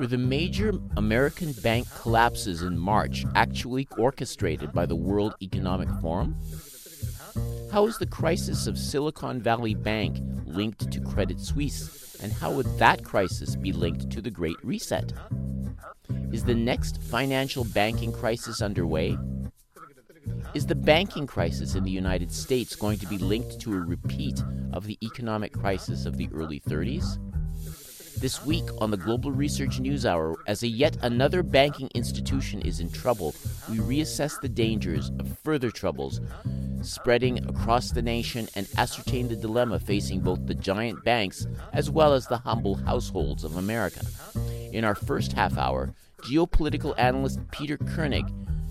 Were the major American bank collapses in March actually orchestrated by the World Economic Forum? How is the crisis of Silicon Valley Bank linked to Credit Suisse, and how would that crisis be linked to the Great Reset? Is the next financial banking crisis underway? Is the banking crisis in the United States going to be linked to a repeat of the economic crisis of the early 30s? This week on the Global Research News Hour, as a yet another banking institution is in trouble, we reassess the dangers of further troubles spreading across the nation and ascertain the dilemma facing both the giant banks as well as the humble households of America. In our first half hour, geopolitical analyst Peter Koenig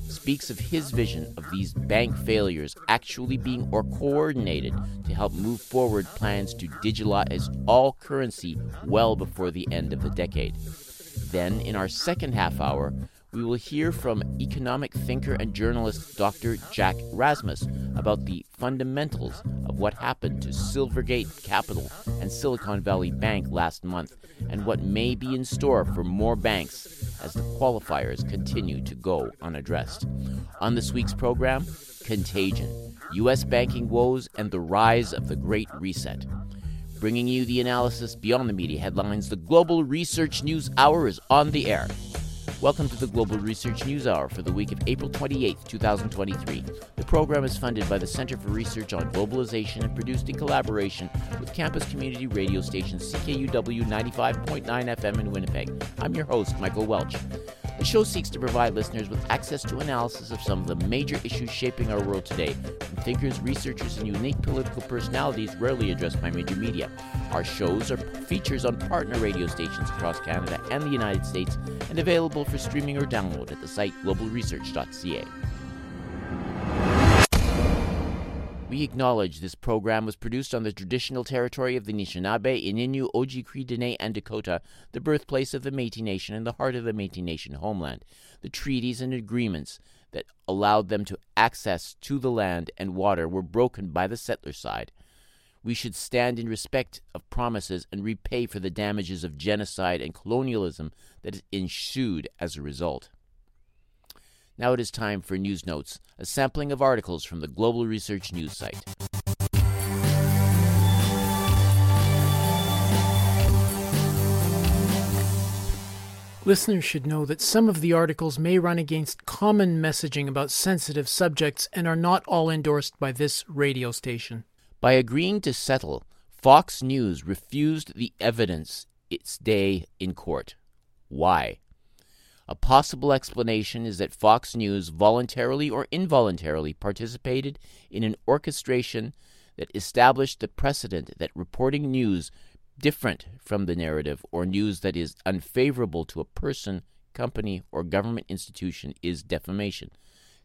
speaks of his vision of these bank failures actually being or coordinated to help move forward plans to digitalize all currency well before the end of the decade. Then, in our second half hour, we will hear from economic thinker and journalist Dr. Jack Rasmus about the fundamentals of what happened to Silvergate Capital and Silicon Valley Bank last month and what may be in store for more banks as the qualifiers continue to go unaddressed. On this week's program, Contagion, U.S. banking woes, and the rise of the Great Reset. Bringing you the analysis beyond the media headlines, the Global Research News Hour is on the air. Welcome to the Global Research News Hour for the week of April 28, 2023. The program is funded by the Center for Research on Globalization and produced in collaboration with campus community radio station CKUW 95.9 FM in Winnipeg. I'm your host, Michael Welch. The show seeks to provide listeners with access to analysis of some of the major issues shaping our world today, from thinkers, researchers, and unique political personalities rarely addressed by major media. Our shows are features on partner radio stations across Canada and the United States and available for streaming or download at the site globalresearch.ca. We acknowledge this program was produced on the traditional territory of the Anishinaabe, Ininu, Ojibwe, Dene, and Dakota, the birthplace of the Métis Nation and the heart of the Métis Nation homeland. The treaties and agreements that allowed them to access to the land and water were broken by the settler side. We should stand in respect of promises and repay for the damages of genocide and colonialism that ensued as a result. Now it is time for News Notes, a sampling of articles from the Global Research News site. Listeners should know that some of the articles may run against common messaging about sensitive subjects and are not all endorsed by this radio station. By agreeing to settle, Fox News refused the evidence its day in court. Why? A possible explanation is that Fox News voluntarily or involuntarily participated in an orchestration that established the precedent that reporting news different from the narrative or news that is unfavorable to a person, company, or government institution is defamation.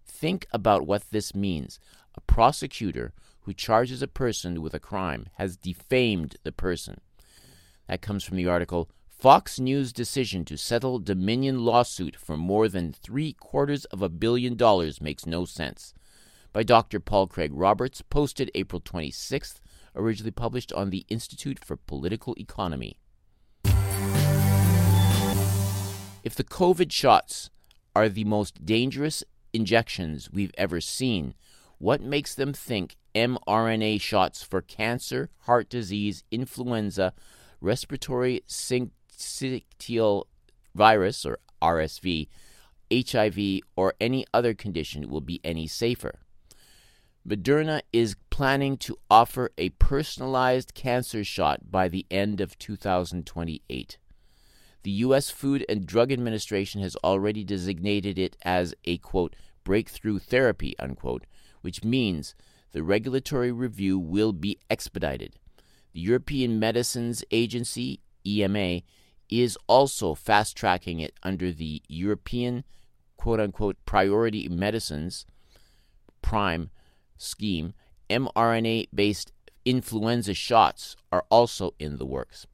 Think about what this means. A prosecutor who charges a person with a crime has defamed the person. That comes from the article Fox News decision to settle Dominion lawsuit for more than three quarters of a billion dollars makes no sense. By Dr. Paul Craig Roberts, posted April 26th, originally published on the Institute for Political Economy. If the COVID shots are the most dangerous injections we've ever seen, what makes them think mRNA shots for cancer, heart disease, influenza, respiratory sync syncytial virus, or RSV, HIV, or any other condition will be any safer. Moderna is planning to offer a personalized cancer shot by the end of 2028. The U.S. Food and Drug Administration has already designated it as a quote, breakthrough therapy, unquote, which means the regulatory review will be expedited. The European Medicines Agency, EMA, is also fast tracking it under the European quote unquote priority medicines prime scheme. mRNA based influenza shots are also in the works.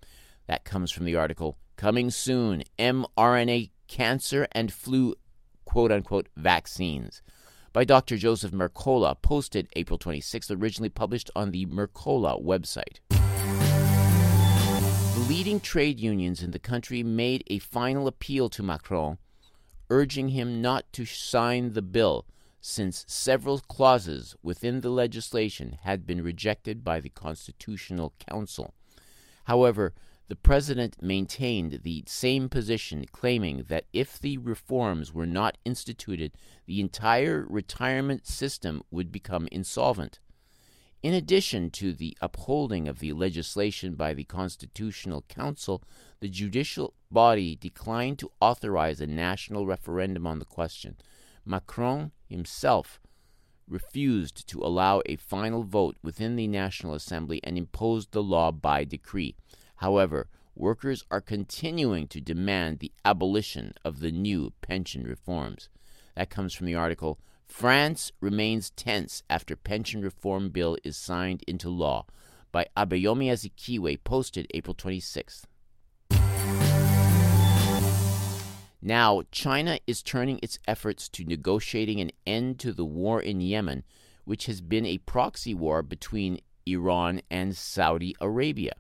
That comes from the article Coming Soon mRNA Cancer and Flu quote unquote vaccines by Dr. Joseph Mercola, posted April 26th, originally published on the Mercola website. Leading trade unions in the country made a final appeal to Macron, urging him not to sign the bill since several clauses within the legislation had been rejected by the Constitutional Council. However, the president maintained the same position, claiming that if the reforms were not instituted, the entire retirement system would become insolvent. In addition to the upholding of the legislation by the Constitutional Council, the judicial body declined to authorize a national referendum on the question. Macron himself refused to allow a final vote within the National Assembly and imposed the law by decree. However, workers are continuing to demand the abolition of the new pension reforms. That comes from the article France remains tense after pension reform bill is signed into law by Abayomi Azikiwe, posted April 26th. Now, China is turning its efforts to negotiating an end to the war in Yemen, which has been a proxy war between Iran and Saudi Arabia.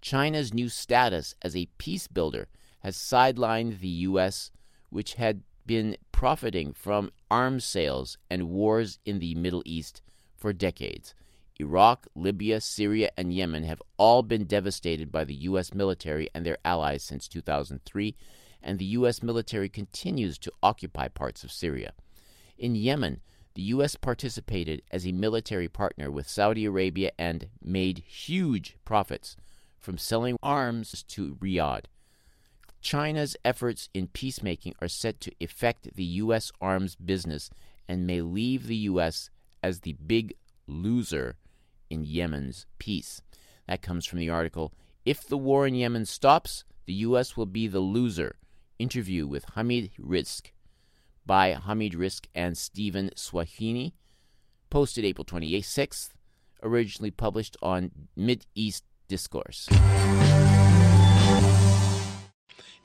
China's new status as a peace builder has sidelined the U.S., which had been profiting from arms sales and wars in the Middle East for decades. Iraq, Libya, Syria, and Yemen have all been devastated by the U.S. military and their allies since 2003 and the U.S. military continues to occupy parts of Syria. In Yemen, the U.S. participated as a military partner with Saudi Arabia and made huge profits from selling arms to Riyadh. China's efforts in peacemaking are set to affect the U.S. arms business and may leave the U.S. as the big loser in Yemen's peace. That comes from the article If the war in Yemen stops, the U.S. will be the loser interview with Hamid Rizk by Hamid Rizk and Steven Sahiounie, posted April 26th, originally published on Mid East Discourse.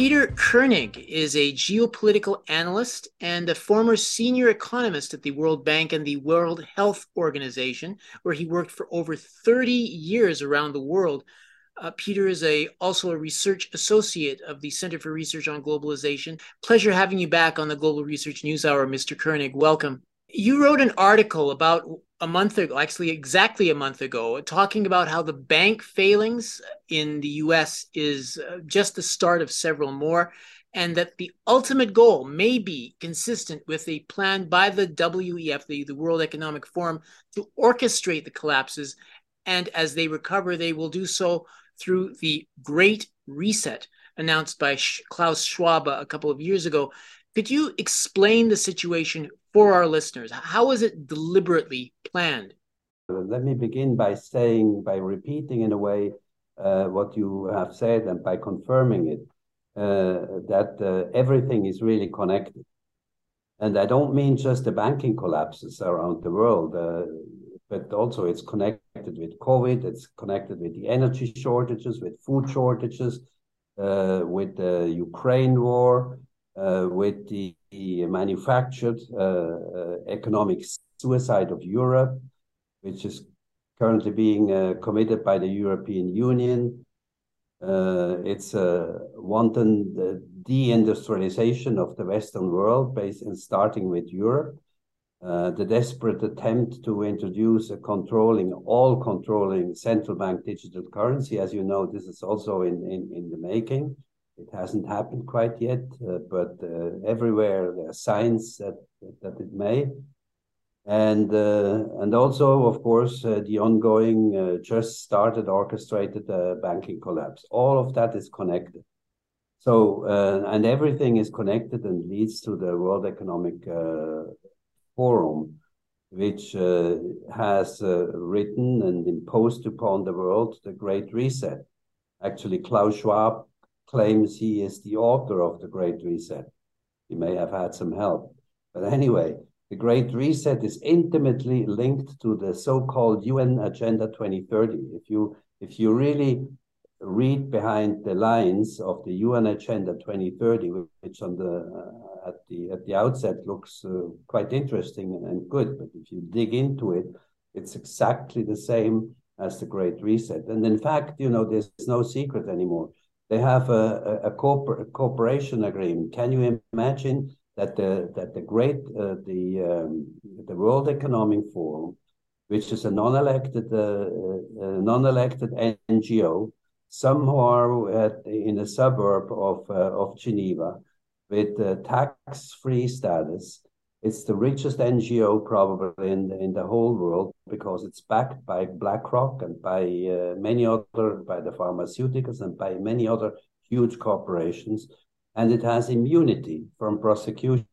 Peter Koenig is a geopolitical analyst and a former senior economist at the World Bank and the World Health Organization, where he worked for over 30 years around the world. Uh, Peter is a also a research associate of the Center for Research on Globalization. Pleasure having you back on the Global Research News Hour, Mr. Koenig. Welcome. You wrote an article about a month ago, actually exactly a month ago, talking about how the bank failings in the US is uh, just the start of several more, and that the ultimate goal may be consistent with a plan by the WEF, the, the World Economic Forum, to orchestrate the collapses. And as they recover, they will do so through the Great Reset announced by Klaus Schwab a couple of years ago. Could you explain the situation for our listeners? How is it deliberately planned? Let me begin by saying, by repeating in a way uh, what you have said and by confirming it, uh, that uh, everything is really connected. And I don't mean just the banking collapses around the world, uh, but also it's connected with COVID, it's connected with the energy shortages, with food shortages, uh, with the Ukraine war, uh, with the, the manufactured uh, uh, economic suicide of Europe, which is currently being committed by the European Union. it's a wanton deindustrialization of the Western world, based in starting with Europe. Uh, the desperate attempt to introduce a controlling, all controlling central bank digital currency. As you know, this is also in, in, in the making. It hasn't happened quite yet, uh, but uh, everywhere there are signs that that it may. And uh, and also, of course, the ongoing just started orchestrated banking collapse. All of that is connected. So, uh, and everything is connected and leads to the World Economic uh, Forum, which uh, has written and imposed upon the world the Great Reset. Actually, Klaus Schwab claims he is the author of the Great Reset. He may have had some help. But anyway, the Great Reset is intimately linked to the so-called UN Agenda 2030. If you if you really read behind the lines of the UN Agenda 2030, which on the uh, at the at the outset looks uh, quite interesting and good, but if you dig into it, it's exactly the same as the Great Reset. And in fact, you know, there's no secret anymore. They have a, a, a, corpor- a cooperation agreement. Can you imagine that the that the great uh, the um, the World Economic Forum, which is a non-elected uh, uh, non-elected NGO, somewhere at, in a suburb of uh, of Geneva, with tax-free status, it's the richest NGO probably in the, in the whole world because it's backed by BlackRock and by uh, many other by the pharmaceuticals and by many other huge corporations, and it has immunity from prosecution.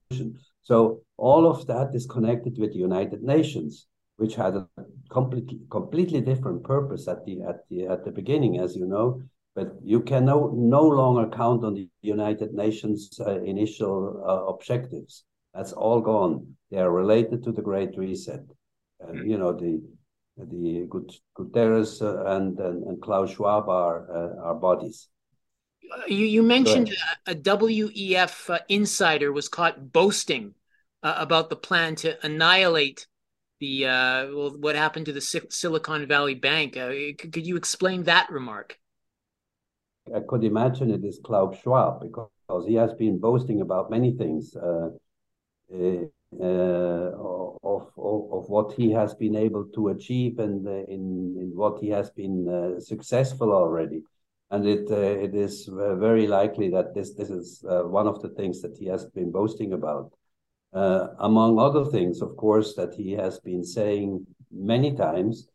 So all of that is connected with the United Nations, which had a completely completely different purpose at the at the at the beginning, as you know. But you can no, no longer count on the United Nations uh, initial uh, objectives that's all gone. They are related to the Great Reset. Uh, you know, the the Guterres uh, and, and, and Klaus Schwab are uh, are bodies. You you mentioned a, a WEF uh, insider was caught boasting uh, about the plan to annihilate the uh, well, what happened to the Silicon Valley Bank. Could, could you explain that remark? I could imagine it is Klaus Schwab because he has been boasting about many things. Uh, uh, of, of, what he has been able to achieve and uh, in, in what he has been successful already. And it it is very likely that this this is one of the things that he has been boasting about. Uh, among other things, of course, that he has been saying many times,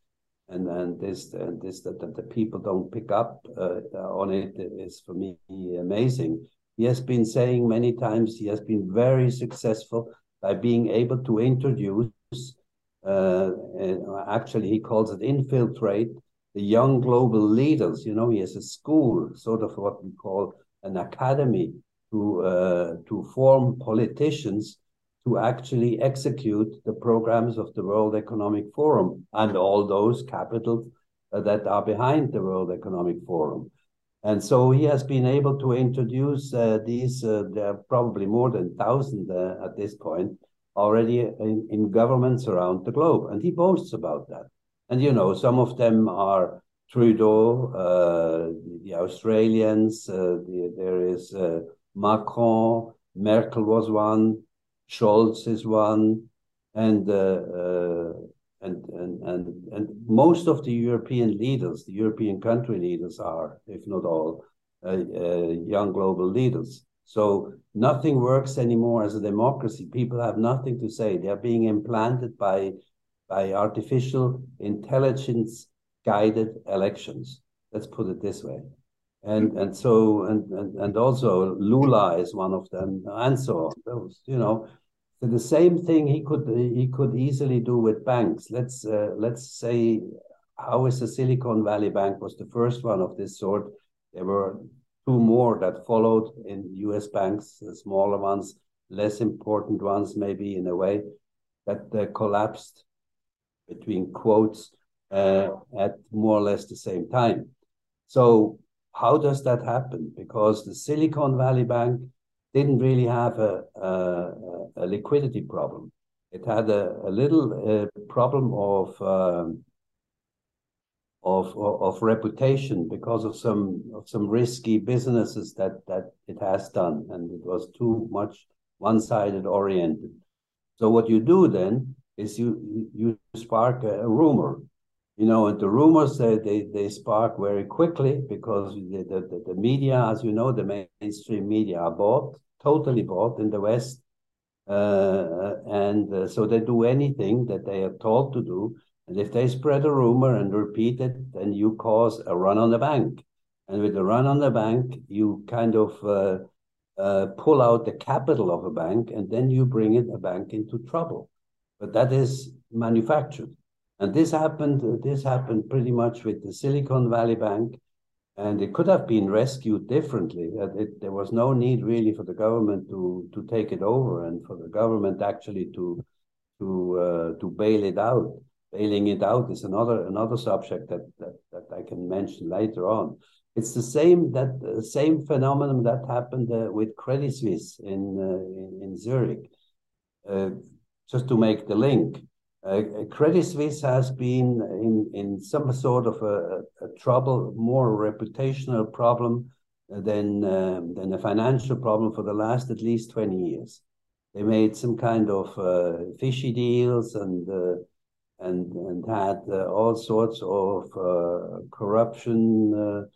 and and this and this that, that the people don't pick up uh, on it is for me amazing. He has been saying many times he has been very successful by being able to introduce, uh, actually, he calls it infiltrate the young global leaders. You know, he has a school, sort of what we call an academy, to uh, to form politicians to actually execute the programs of the World Economic Forum and all those capitals uh, that are behind the World Economic Forum. And so he has been able to introduce uh, these, uh, there are probably more than 1,000 uh, at this point, already in, in, governments around the globe. And he boasts about that. And, you know, some of them are Trudeau, uh, the Australians, uh, the, there is uh, Macron, Merkel was one, Scholz is one, and and, and, and, and most of the European leaders, the European country leaders are, if not all, uh, uh, young global leaders. So nothing works anymore as a democracy. People have nothing to say. They are being implanted by, by artificial intelligence guided elections. Let's put it this way. And and so and, and and also Lula is one of them, and so on. Those, you know, so the same thing he could he could easily do with banks. Let's uh, let's say how is the Silicon Valley Bank was the first one of this sort. There were two more that followed in U.S. banks, smaller ones, less important ones, maybe in a way that uh, collapsed between quotes uh, at more or less the same time. So how does that happen? Because the Silicon Valley Bank didn't really have a, a, a liquidity problem. It had a, a little uh, problem of, um, of of reputation because of some of some risky businesses that that it has done, and it was too much one-sided oriented. So what you do then is you you spark a, rumor, you know, and the rumors they they, they spark very quickly because the, the, the media, as you know, the mainstream media are bought totally bought in the West. Uh, and uh, so they do anything that they are told to do. And if they spread a rumor and repeat it, then you cause a run on the bank. And with the run on the bank, you kind of uh, uh, pull out the capital of a bank, and then you bring it a bank into trouble. But that is manufactured, and this happened. This happened pretty much with the Silicon Valley Bank, and it could have been rescued differently. It, there was no need really for the government to to take it over and for the government actually to to uh, to bail it out. Bailing it out is another another subject that, that that I can mention later on. It's the same that uh, same phenomenon that happened uh, with Credit Suisse in uh, in, in, Zurich. Uh, just to make the link, uh, Credit Suisse has been in, in some sort of a, a trouble, more reputational problem than, um, than a financial problem for the last at least 20 years. They made some kind of uh, fishy deals and uh, and and had uh, all sorts of uh, corruption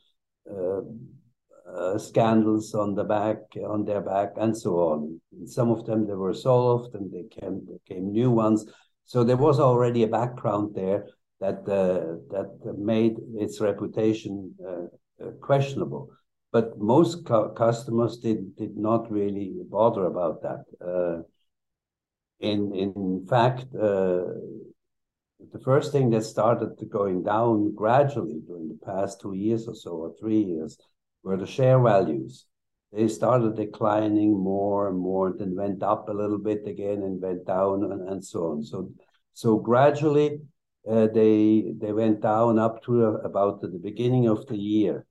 uh, scandals on the back on their back and so on. And some of them they were solved and they came came new ones. So there was already a background there that uh, that made its reputation uh, uh questionable. But most cu customers did did not really bother about that. Uh, in in fact, uh, the first thing that started to going down gradually during the past two years or so, or three years, were the share values. They started declining more and more, and then went up a little bit again and went down and, and so on. So, so gradually uh, they they went down up to about the beginning of the year.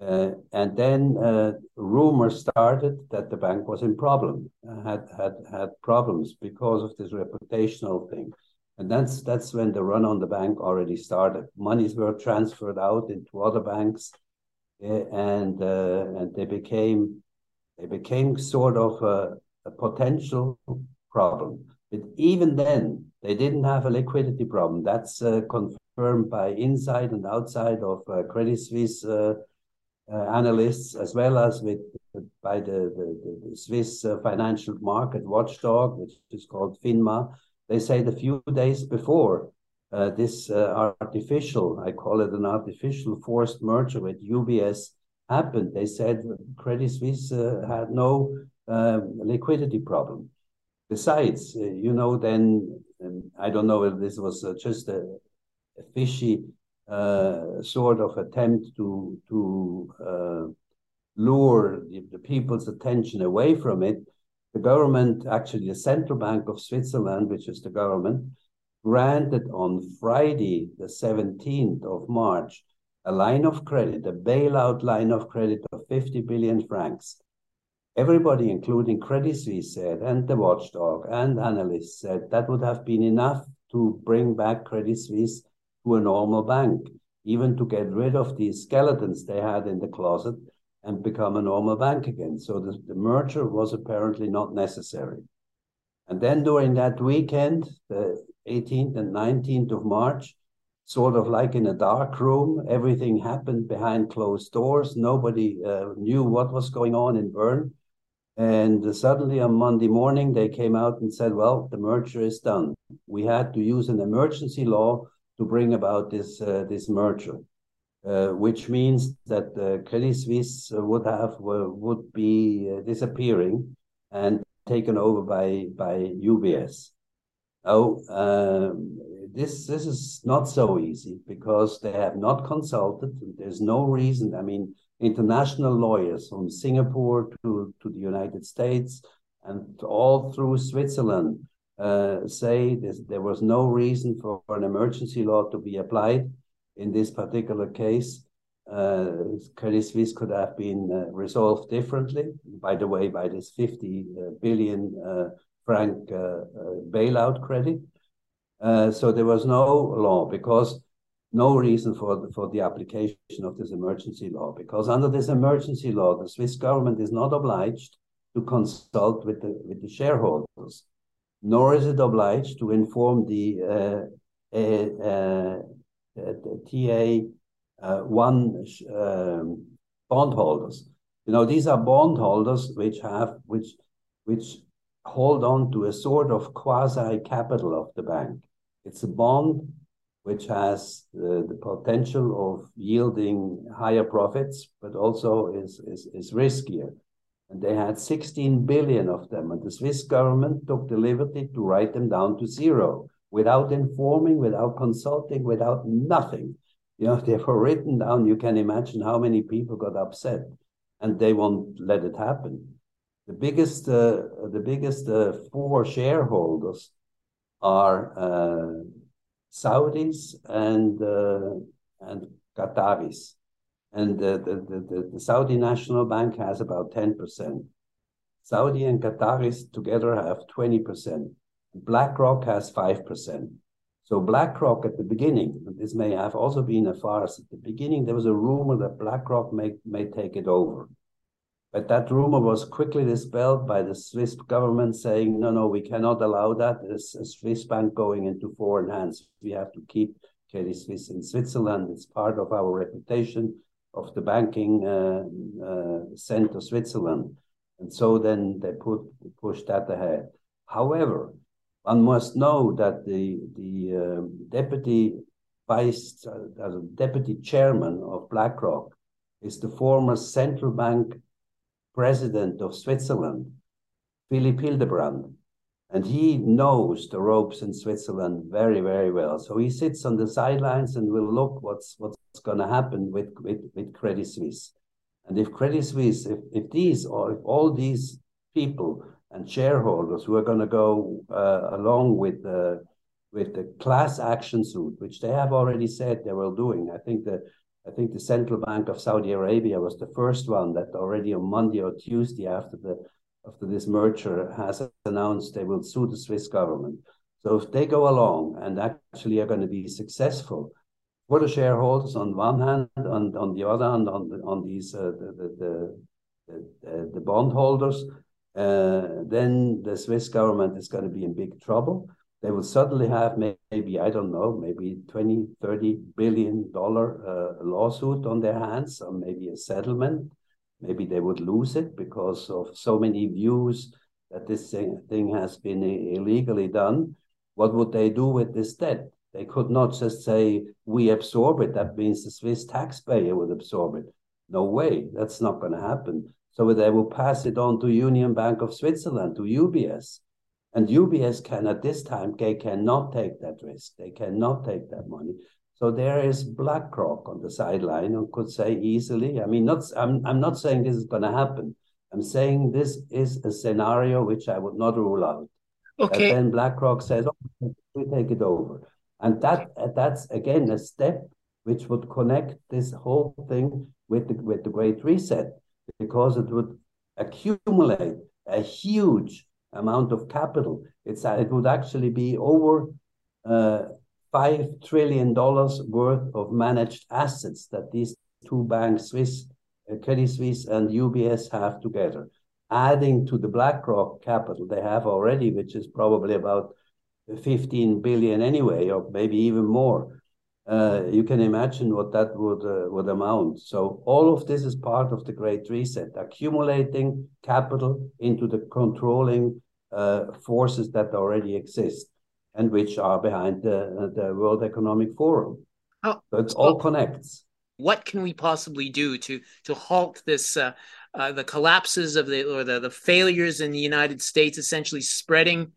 Uh, and then uh, rumors started that the bank was in problem, had had had problems because of this reputational thing, and that's that's when the run on the bank already started. Monies were transferred out into other banks, and uh, and they became they became sort of a, a potential problem. But even then, they didn't have a liquidity problem. That's uh, confirmed by inside and outside of uh, Credit Suisse uh, uh, analysts, as well as with by the, the, the Swiss uh, financial market watchdog, which is called FINMA. They say the few days before uh, this artificial, I call it an artificial forced merger with UBS happened. They said Credit Suisse uh, had no um, liquidity problem. Besides, uh, you know, then um, I don't know if this was uh, just a, a fishy uh, sort of attempt to to lure the, the people's attention away from it. The government, actually, the Central Bank of Switzerland, which is the government, granted on Friday, the 17th of March, a line of credit, a bailout line of credit of 50 billion francs. Everybody, including Credit Suisse, said, and the watchdog and analysts said that would have been enough to bring back Credit Suisse to a normal bank, even to get rid of these skeletons they had in the closet and become a normal bank again. So the, the merger was apparently not necessary. And then during that weekend, the 18th and 19th of March, sort of like in a dark room. Everything happened behind closed doors. Nobody uh, knew what was going on in Bern. And uh, suddenly on Monday morning, they came out and said, well, the merger is done. We had to use an emergency law to bring about this, uh, this merger. Uh, which means that uh, Credit Suisse would have would be uh, disappearing and taken over by by UBS. Oh, um, this this is not so easy because they have not consulted. There's no reason. I mean, international lawyers from Singapore to, to the United States and all through Switzerland uh, say this, there was no reason for, for, an emergency law to be applied in this particular case. Uh, Credit Suisse could have been uh, resolved differently, by the way, by this 50 billion uh, uh, franc uh, uh, bailout credit. Uh, so there was no law because no reason for the, for the application of this emergency law because under this emergency law the Swiss government is not obliged to consult with the with the shareholders nor is it obliged to inform the uh, uh, TA one um, bondholders you know these are bondholders which have which which hold on to a sort of quasi capital of the bank. It's a bond which has uh, the potential of yielding higher profits, but also is, is, is riskier. And they had 16 billion of them, and the Swiss government took the liberty to write them down to zero without informing, without consulting, without nothing. You know, they were written down. You can imagine how many people got upset, and they won't let it happen. The biggest, uh, the biggest uh, four shareholders are uh, Saudis and uh, and Qataris, and the, the, the, the Saudi National Bank has about ten percent. Saudi and Qataris together have twenty percent. BlackRock has five percent. So BlackRock at the beginning, this may have also been a farce. At the beginning, there was a rumor that BlackRock may, may take it over. But that rumor was quickly dispelled by the Swiss government saying, no, no, we cannot allow that. There's a Swiss bank going into foreign hands. We have to keep Credit Suisse in Switzerland. It's part of our reputation of the banking uh, uh, center Switzerland. And so then they put push that ahead. However, one must know that the the um, deputy vice uh, deputy chairman of BlackRock is the former central bank president of Switzerland, Philipp Hildebrand. And he knows the ropes in Switzerland very, very well. So he sits on the sidelines and will look what's what's going to happen with, with, with Credit Suisse. And if Credit Suisse, if, if these or if all these people and shareholders who are going to go uh, along with the with the class action suit, which they have already said they were doing, I think the I think the Central Bank of Saudi Arabia was the first one that already on Monday or Tuesday after the after this merger has announced they will sue the Swiss government. So if they go along and actually are going to be successful for the shareholders on one hand, and on the other hand, on the, on these uh, the, the, the, the bondholders, uh, then the Swiss government is going to be in big trouble they will suddenly have maybe, I don't know, maybe 20, 30 billion dollar uh, lawsuit on their hands, or maybe a settlement. Maybe they would lose it because of so many views that this thing, thing has been illegally done. What would they do with this debt? They could not just say, we absorb it. That means the Swiss taxpayer would absorb it. No way, that's not going to happen. So they will pass it on to Union Bank of Switzerland, to UBS and UBS can at this time, they cannot take that risk. They cannot take that money. So there is BlackRock on the sideline who could say easily, I mean, not I'm I'm not saying this is gonna happen. I'm saying this is a scenario which I would not rule out. Okay. And then BlackRock says, oh, we take it over. And that that's again a step which would connect this whole thing with the with the Great Reset, because it would accumulate a huge amount of capital. It's uh, it would actually be over uh, five trillion dollars worth of managed assets that these two banks, Swiss, uh, Credit Suisse and UBS, have together, adding to the BlackRock capital they have already, which is probably about 15 billion anyway, or maybe even more. Uh, you can imagine what that would uh, would amount. So all of this is part of the Great Reset, accumulating capital into the controlling uh, forces that already exist and which are behind the the World Economic Forum. Oh, so it all connects. What can we possibly do to to halt this? Uh, uh, the collapses of the or the, the failures in the United States essentially spreading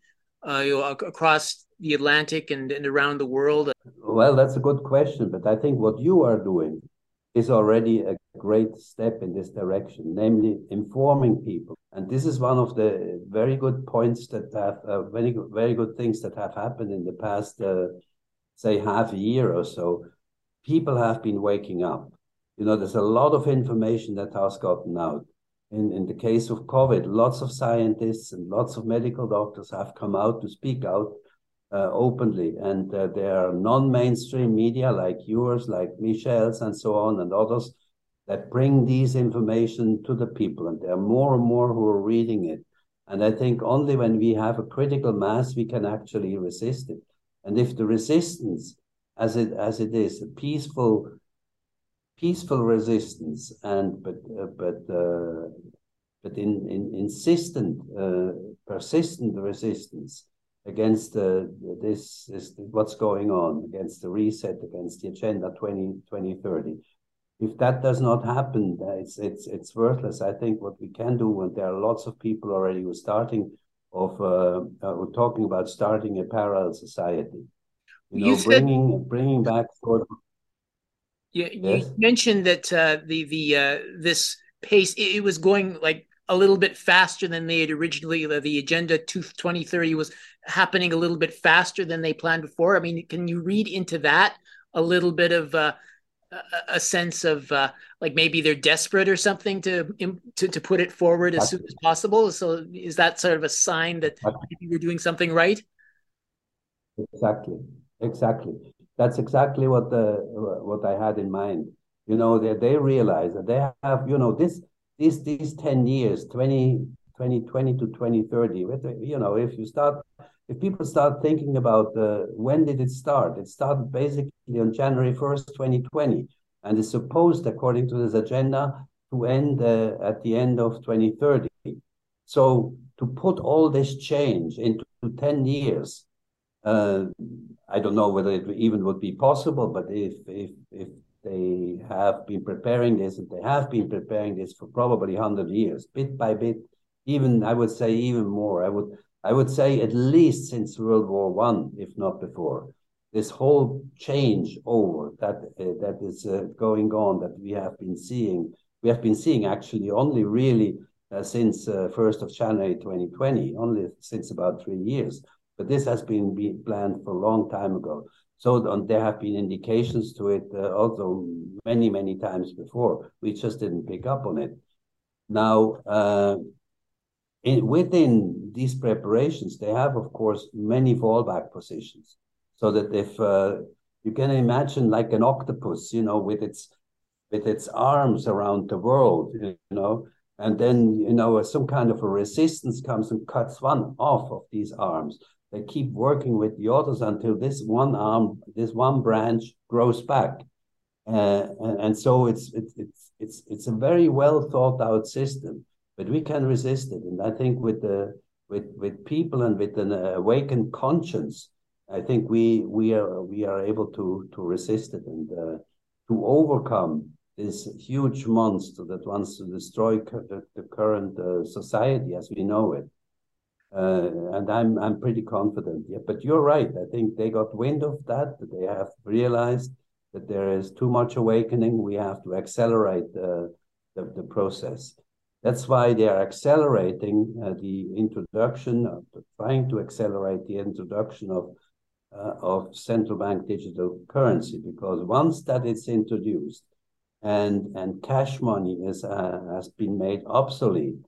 uh, you know, across the Atlantic and, and around the world? Well, that's a good question, but I think what you are doing is already a great step in this direction, namely informing people. And this is one of the very good points that have uh, very good, very good things that have happened in the past, uh, say, half a year or so. People have been waking up. You know, there's a lot of information that has gotten out. In, in the case of COVID, lots of scientists and lots of medical doctors have come out to speak out uh, openly. And uh, there are non-mainstream media like yours, like Michel's and so on, and others that bring these information to the people. And there are more and more who are reading it. And I think only when we have a critical mass, we can actually resist it. And if the resistance, as it as it is, a peaceful, peaceful resistance, and but uh, but uh, but in, in insistent, uh, persistent resistance, against uh, this is what's going on against the reset against the agenda 20 2030 if that does not happen it's it's it's worthless. I think what we can do and there are lots of people already who are starting of uh, uh talking about starting a parallel society. You know you bringing bringing back sort of You, yes. you mentioned that uh, the the uh, this pace it, it, was going like a little bit faster than they had originally. The, agenda to 2030 was happening a little bit faster than they planned before. I mean, can you read into that a little bit of uh, a sense of uh, like maybe they're desperate or something to to to put it forward as soon as possible. So is that sort of a sign that maybe we're doing something right? Exactly, exactly that's exactly what the what I had in mind. You know, they they realize that they have, you know, this these these 10 years, 20, 2020 to 2030, you know, if you start if people start thinking about uh, when did it start, it started basically on January 1st, 2020, and is supposed, according to this agenda, to end uh, at the end of 2030. So to put all this change into 10 years uh, I don't know whether it even would be possible, but if if if they have been preparing this, and they have been preparing this for probably hundred years, bit by bit, even I would say even more. I would I would say at least since World War One, if not before. This whole change over that uh, that is uh, going on that we have been seeing, we have been seeing actually only really uh, since first of January 2020, only since about three years but this has been, been planned for a long time ago. So there have been indications to it uh, also many, many times before. We just didn't pick up on it. Now, uh, in, within these preparations, they have, of course, many fallback positions. So that if uh, you can imagine like an octopus, you know, with its with its arms around the world, you know, and then you know some kind of a resistance comes and cuts one off of these arms they keep working with the others until this one arm, this one branch grows back. Uh, and, so it's, it's it's it's it's a very well thought out system, but we can resist it. And I think with the with with people and with an awakened conscience, I think we we are we are able to to resist it and uh, to overcome this huge monster that wants to destroy the, the current uh, society as we know it. Uh, and I'm I'm pretty confident. Yeah, but you're right. I think they got wind of that. They have realized that there is too much awakening. We have to accelerate the the, the process. That's why they are accelerating uh, the introduction, trying to accelerate the introduction of uh, of central bank digital currency. Because once that is introduced, and and cash money is uh, has been made obsolete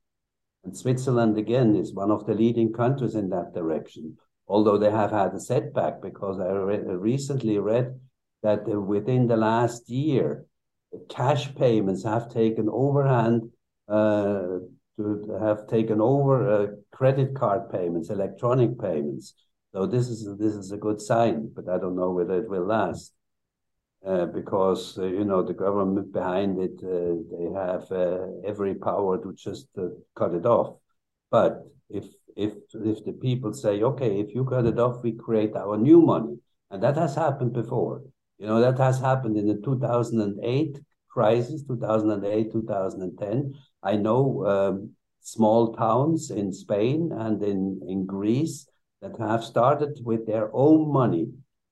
and Switzerland, again, is one of the leading countries in that direction, although they have had a setback because I re recently read that within the last year, the cash payments have taken overhand uh, to have taken over uh, credit card payments, electronic payments. So this is this is a good sign, but I don't know whether it will last. Uh, because uh, you know the government behind it, uh, they have uh, every power to just cut it off. But if if if the people say, okay, if you cut it off, we create our new money, and that has happened before. You know that has happened in the 2008 crisis, 2008, 2010. I know um, small towns in Spain and in in Greece that have started with their own money,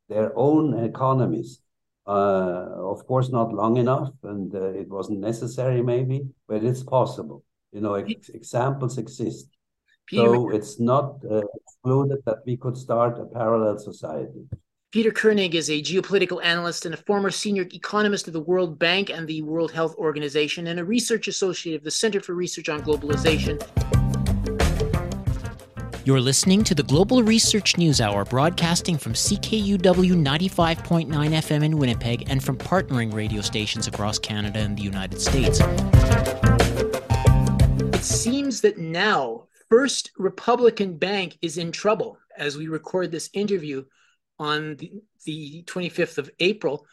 their own economies uh, of course, not long enough, and uh, it wasn't necessary, maybe, but it's possible. You know, ex examples exist. Peter, so it's not uh, excluded that we could start a parallel society. Peter Koenig is a geopolitical analyst and a former senior economist of the World Bank and the World Health Organization, and a research associate of the Center for Research on Globalization. You're listening to the Global Research News Hour, broadcasting from CKUW 95.9 FM in Winnipeg and from partnering radio stations across Canada and the United States. It seems that now First Republican Bank is in trouble as we record this interview on the, the 25th of April.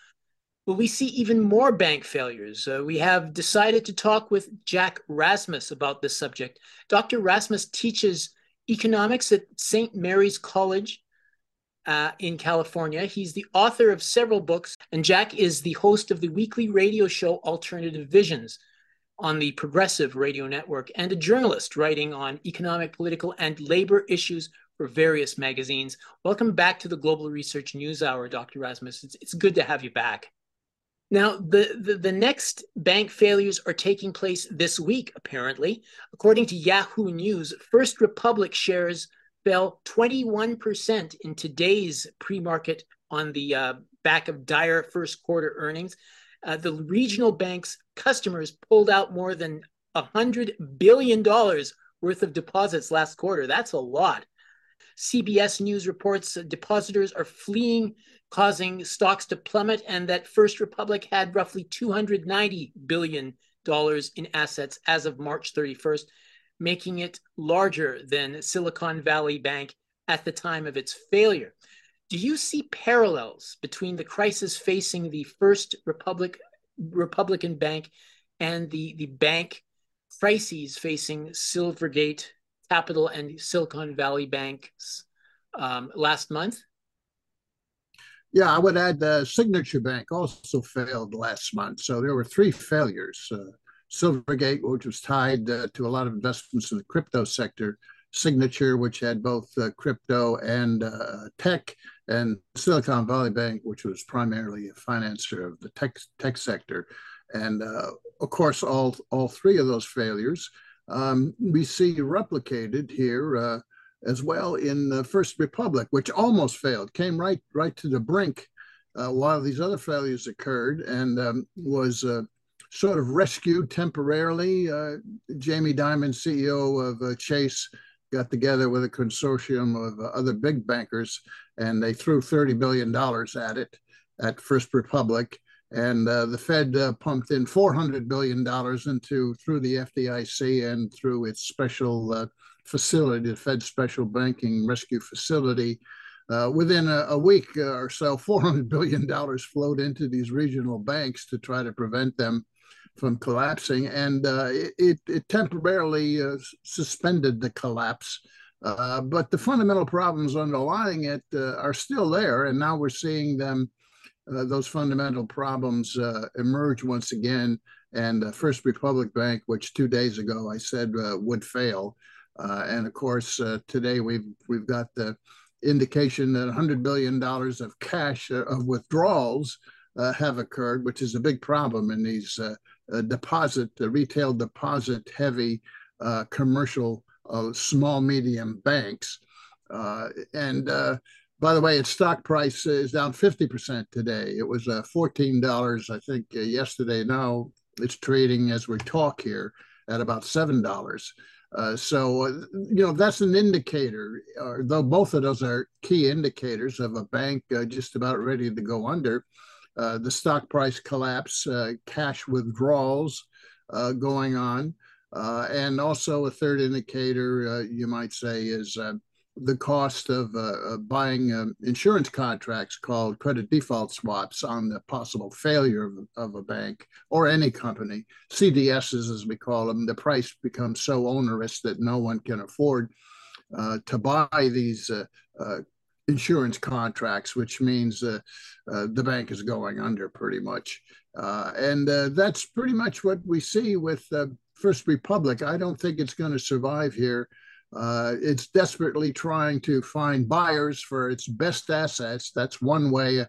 Will we see even more bank failures? Uh, we have decided to talk with Jack Rasmus about this subject. Dr. Rasmus teaches economics at St. Mary's College uh, in California. He's the author of several books, and Jack is the host of the weekly radio show Alternative Visions on the Progressive Radio Network and a journalist writing on economic, political, and labor issues for various magazines. Welcome back to the Global Research News Hour, Dr. Rasmus. It's, it's good to have you back. Now, the, the, the, next bank failures are taking place this week, apparently. According to Yahoo News, First Republic shares fell 21% in today's pre market on the uh, back of dire first quarter earnings. Uh, the regional bank's customers pulled out more than $100 billion worth of deposits last quarter. That's a lot. CBS News reports depositors are fleeing causing stocks to plummet, and that First Republic had roughly $290 billion in assets as of March 31st, making it larger than Silicon Valley Bank at the time of its failure. Do you see parallels between the crisis facing the First Republic Republican Bank and the, the bank crises facing Silvergate Capital and Silicon Valley Banks um, last month? Yeah, I would add the Signature Bank also failed last month. So there were three failures. Uh, Silvergate, which was tied uh, to a lot of investments in the crypto sector, Signature, which had both uh, crypto and uh, tech, and Silicon Valley Bank, which was primarily a financer of the tech tech sector. And uh, of course, all all three of those failures um, we see replicated here uh, as well in the First Republic, which almost failed, came right right to the brink uh, while these other failures occurred, and um, was uh, sort of rescued temporarily. Uh, Jamie Dimon, CEO of uh, Chase, got together with a consortium of uh, other big bankers, and they threw thirty billion dollars at it at First Republic. And uh, the Fed uh, pumped in $400 billion into through the FDIC and through its special uh, facility, the Fed Special Banking Rescue Facility. Uh, within a, a week uh, or so, $400 billion flowed into these regional banks to try to prevent them from collapsing. And uh, it, it, temporarily suspended the collapse. but the fundamental problems underlying it are still there. And now we're seeing them uh, those fundamental problems uh, emerge once again. And uh, First Republic Bank, which two days ago I said uh, would fail, uh, and of course uh, today we've we've got the indication that 100 billion dollars of cash of withdrawals have occurred, which is a big problem in these deposit, the retail deposit heavy commercial small medium banks, and by the way, its stock price is down 50% today. It was uh, $14, I think, uh, yesterday. Now it's trading as we talk here at about $7. Uh, so, uh, you know, that's an indicator, uh, though both of those are key indicators of a bank uh, just about ready to go under. the stock price collapse, cash withdrawals going on. and also, a third indicator, you might say, is the cost of uh, buying um, insurance contracts called credit default swaps on the possible failure of, of, a bank or any company. CDSs, as we call them, the price becomes so onerous that no one can afford uh, to buy these uh, uh insurance contracts, which means uh, uh, the bank is going under pretty much. and that's pretty much what we see with First Republic. I don't think it's going to survive here. Uh, it's desperately trying to find buyers for its best assets. That's one way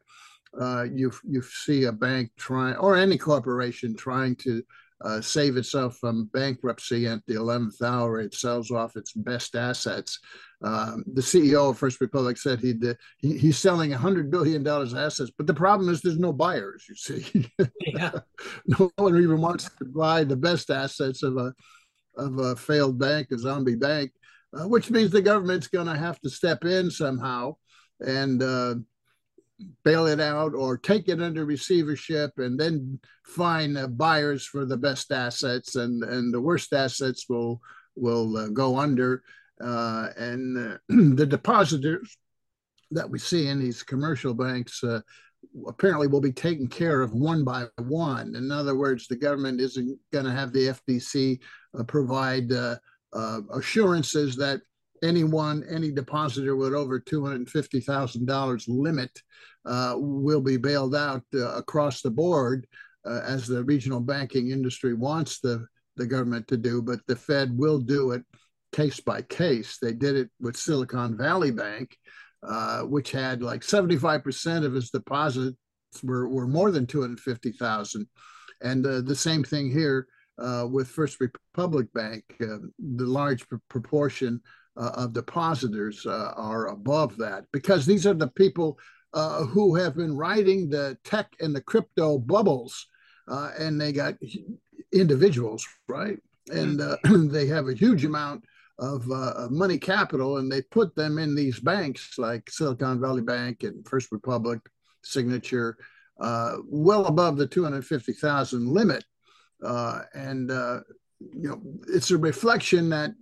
uh, you you see a bank trying, or any corporation trying to uh, save itself from bankruptcy at the 11th hour. It sells off its best assets. Um, the CEO of First Republic said he'd, he, he's selling $100 billion assets, but the problem is there's no buyers, you see. Yeah. no one even wants to buy the best assets of a, of a failed bank, a zombie bank uh, which means the government's going to have to step in somehow and uh, bail it out or take it under receivership and then find uh, buyers for the best assets and, and the worst assets will will uh, go under uh, and uh, the depositors that we see in these commercial banks apparently will be taken care of one by one. In other words, the government isn't going to have the FDC uh, provide uh, uh, assurances that anyone, any depositor with over $250,000 limit uh, will be bailed out uh, across the board uh, as the regional banking industry wants the, the government to do, but the Fed will do it case by case. They did it with Silicon Valley Bank, uh, which had like 75% of its deposits were, were more than 250,000. And the same thing here uh, with First Republic Bank. Uh, the large pr- proportion uh, of depositors uh, are above that because these are the people uh, who have been riding the tech and the crypto bubbles, and they got individuals, right? And they have a huge amount of uh, money capital and they put them in these banks like Silicon Valley Bank and First Republic, Signature, uh, well above the 250,000 limit. Uh, and, uh, you know, it's a reflection that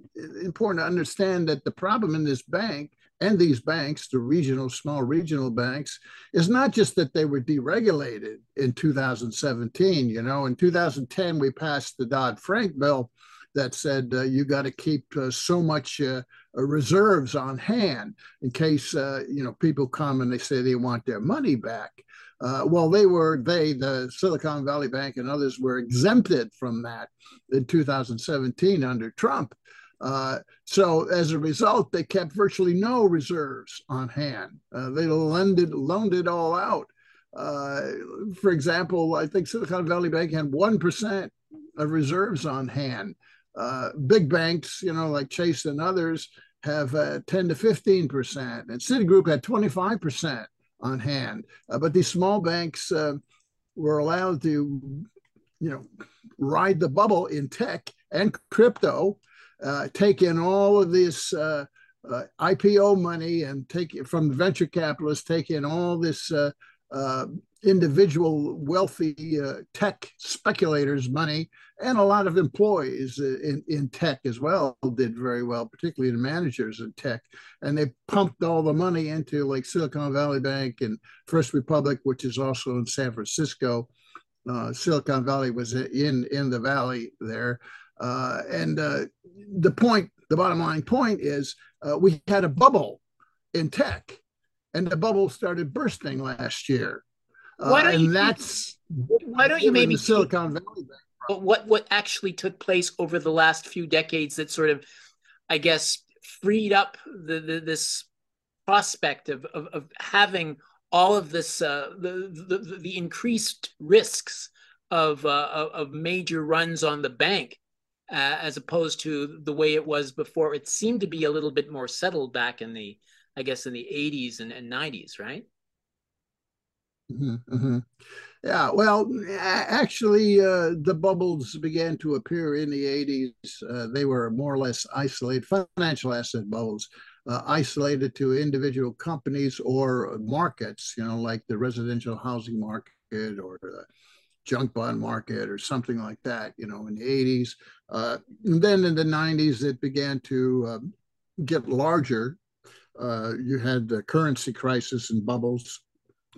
important to understand that the problem in this bank and these banks, the regional, small regional banks, is not just that they were deregulated in 2017. You know, in 2010, we passed the Dodd Frank bill that said uh, you got to keep uh, so much uh, reserves on hand in case uh, you know people come and they say they want their money back. Uh, well, they were they the Silicon Valley Bank and others were exempted from that in 2017 under Trump. Uh, so as a result, they kept virtually no reserves on hand. they lended loaned it all out. for example, I think Silicon Valley Bank had one percent of reserves on hand. Uh, big banks, you know, like Chase and others, have uh, 10 to 15 percent, and Citigroup had 25 percent on hand. Uh, but these small banks uh, were allowed to, you know, ride the bubble in tech and crypto, uh, take in all of this. IPO money and take it from the venture capitalists, take in all this individual wealthy uh, tech speculators money and a lot of employees in, in tech as well did very well particularly the managers in tech. And they pumped all the money into like silicon valley bank and first republic which is also in san francisco. Uh, silicon valley was in in the valley there. Uh, and uh, the point the bottom line point is uh, we had a bubble in tech and the bubble started bursting last year why don't uh, you, that's why don't you maybe Silicon Valley But what what actually took place over the last few decades that sort of, I guess, freed up the, the this prospect of, of, of having all of this uh, the, the the increased risks of uh, of major runs on the bank uh, as opposed to the way it was before. It seemed to be a little bit more settled back in the I guess in the 80s and, and 90s, right? Mm-hmm, mm-hmm. Yeah, well, actually, uh, the bubbles began to appear in the 80s. Uh, they were more or less isolated, financial asset bubbles, uh, isolated to individual companies or markets, you know, like the residential housing market or the junk bond market or something like that, you know, in the 80s. Uh, and then in the 90s, it began to um, get larger. Uh, you had the currency crisis and bubbles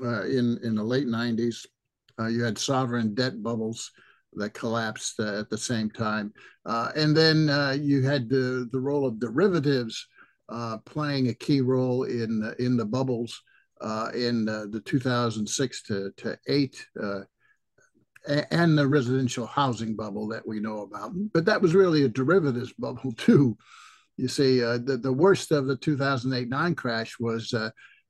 uh, in in the late 90s. Uh, you had sovereign debt bubbles that collapsed uh, at the same time, uh, and then uh, you had the the role of derivatives playing a key role in in the bubbles in the 2006 to to eight. and the residential housing bubble that we know about, but that was really a derivatives bubble too. You see, the the worst of the 2008-9 crash was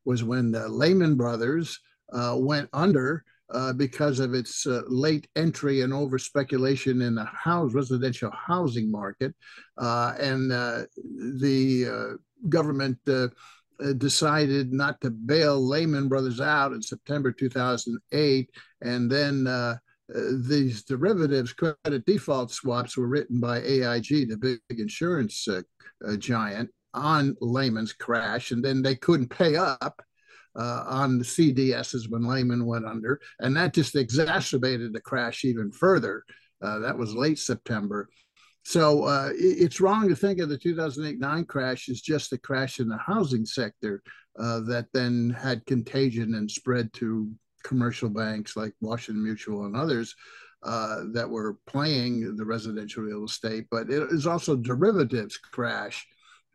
was when the Lehman Brothers uh, went under uh, because of its uh, late entry and over speculation in the house residential housing market, uh, and uh, the uh, government decided not to bail Lehman Brothers out in September 2008, and then. These derivatives, credit default swaps, were written by AIG, the big insurance giant, on Lehman's crash, and then they couldn't pay up uh, on the CDSs when Lehman went under, and that just exacerbated the crash even further. Uh, that was late September. So uh, it's wrong to think of the 2008-9 crash as just a crash in the housing sector uh, that then had contagion and spread to commercial banks like Washington Mutual and others. Uh, that were playing the residential real estate, but it is also derivatives crash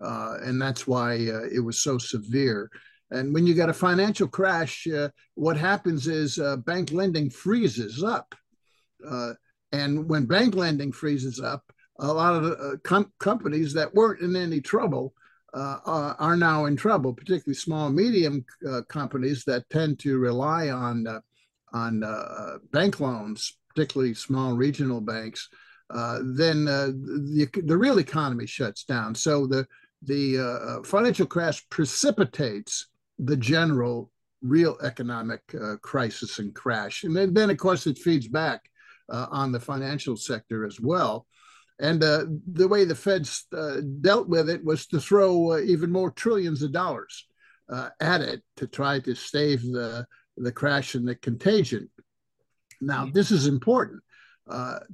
uh, and that's why uh, it was so severe. And when you get a financial crash, uh, what happens is uh, bank lending freezes up. Uh, and when bank lending freezes up, a lot of com- companies that weren't in any trouble are now in trouble, particularly small medium companies that tend to rely on on uh, bank loans, particularly small regional banks, uh, then uh, the, the real economy shuts down. So the the uh, financial crash precipitates the general real economic uh, crisis and crash. And then, then, of course, it feeds back uh, on the financial sector as well. And uh, the way the Feds uh, dealt with it was to throw uh, even more trillions of dollars uh, at it to try to stave the, the crash and the contagion. Now, mm-hmm. this is important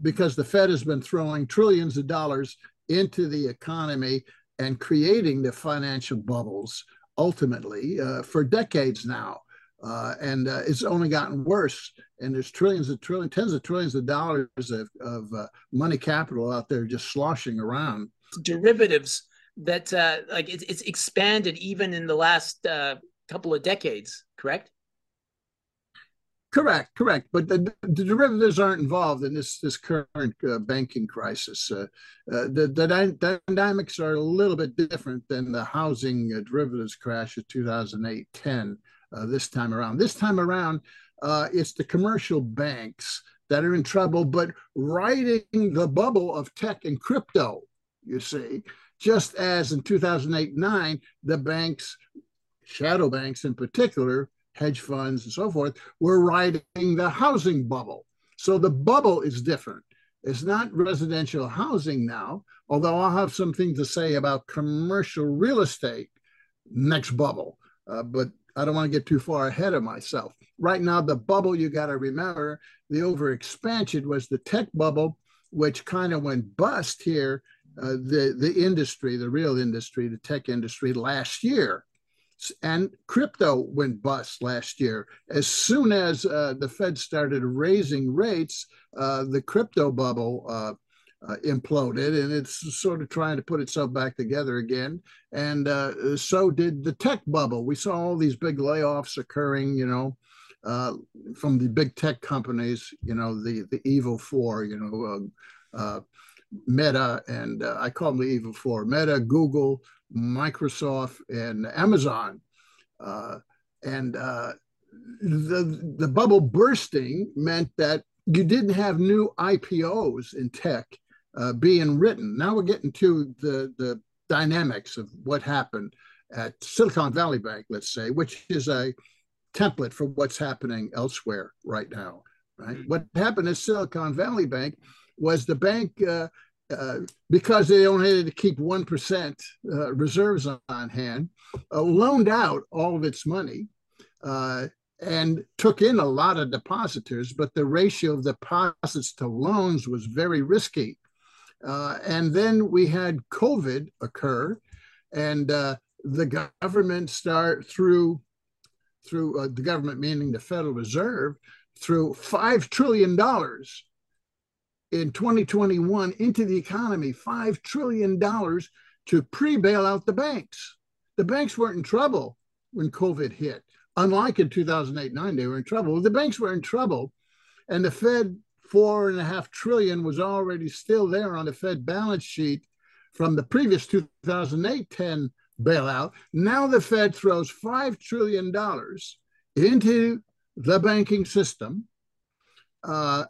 because the Fed has been throwing trillions of dollars into the economy and creating the financial bubbles ultimately uh, for decades now. Uh, and uh, it's only gotten worse. And there's trillions of trillions, tens of trillions of dollars of, of uh, money capital out there just sloshing around. Derivatives that uh, like it's, it's expanded even in the last uh, couple of decades, correct? Correct, correct. But the, the, derivatives aren't involved in this this current uh, banking crisis. Uh, uh, the, the, dynamics are a little bit different than the housing uh, derivatives crash of 2008-10 uh, this time around. This time around, uh, it's the commercial banks that are in trouble, but riding the bubble of tech and crypto, you see, just as in 2008-9, the banks, shadow banks in particular, hedge funds and so forth, were riding the housing bubble. So the bubble is different. It's not residential housing now, although I'll have something to say about commercial real estate next bubble. Uh, but I don't want to get too far ahead of myself. Right now, the bubble you got to remember the overexpansion was the tech bubble, which kind of went bust here. Uh, the the industry, the real industry, the tech industry last year and crypto went bust last year. As soon as uh, the Fed started raising rates, uh, the crypto bubble uh, uh imploded, and it's sort of trying to put itself back together again. And uh, so did the tech bubble. We saw all these big layoffs occurring, you know. Uh, from the big tech companies, you know, the the evil four, you know, Meta, and I call them the evil four: Meta, Google, Microsoft, and Amazon. Uh, and uh, the, the bubble bursting meant that you didn't have new IPOs in tech uh, being written. Now we're getting to the, the dynamics of what happened at Silicon Valley Bank, let's say, which is a template for what's happening elsewhere right now. Right? Mm-hmm. What happened at Silicon Valley Bank was the bank uh, uh, because they only had to keep 1% uh, reserves on hand, uh, loaned out all of its money uh, and took in a lot of depositors, but the ratio of deposits to loans was very risky. Uh, and then we had COVID occur, and the government start through through the government meaning the Federal Reserve through five trillion dollars in 2021 into the economy $5 trillion to pre bail out the banks. The banks weren't in trouble when COVID hit. Unlike in 2008 9, they were in trouble. The banks were in trouble, and the Fed four and a half trillion was already still there on the Fed balance sheet from the previous 2008 10 bailout. Now the Fed throws $5 trillion into the banking system. Uh,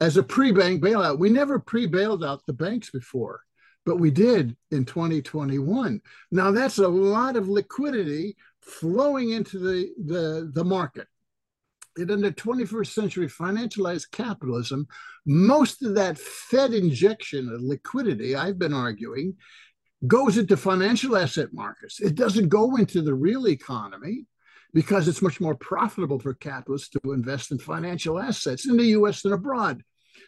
as a pre-bank bailout. We never pre-bailed out the banks before, but we did in 2021. Now that's a lot of liquidity flowing into the, the, the market. In the 21st century financialized capitalism, most of that Fed injection of liquidity, I've been arguing, goes into financial asset markets. It doesn't go into the real economy because it's much more profitable for capitalists to invest in financial assets in the US and abroad.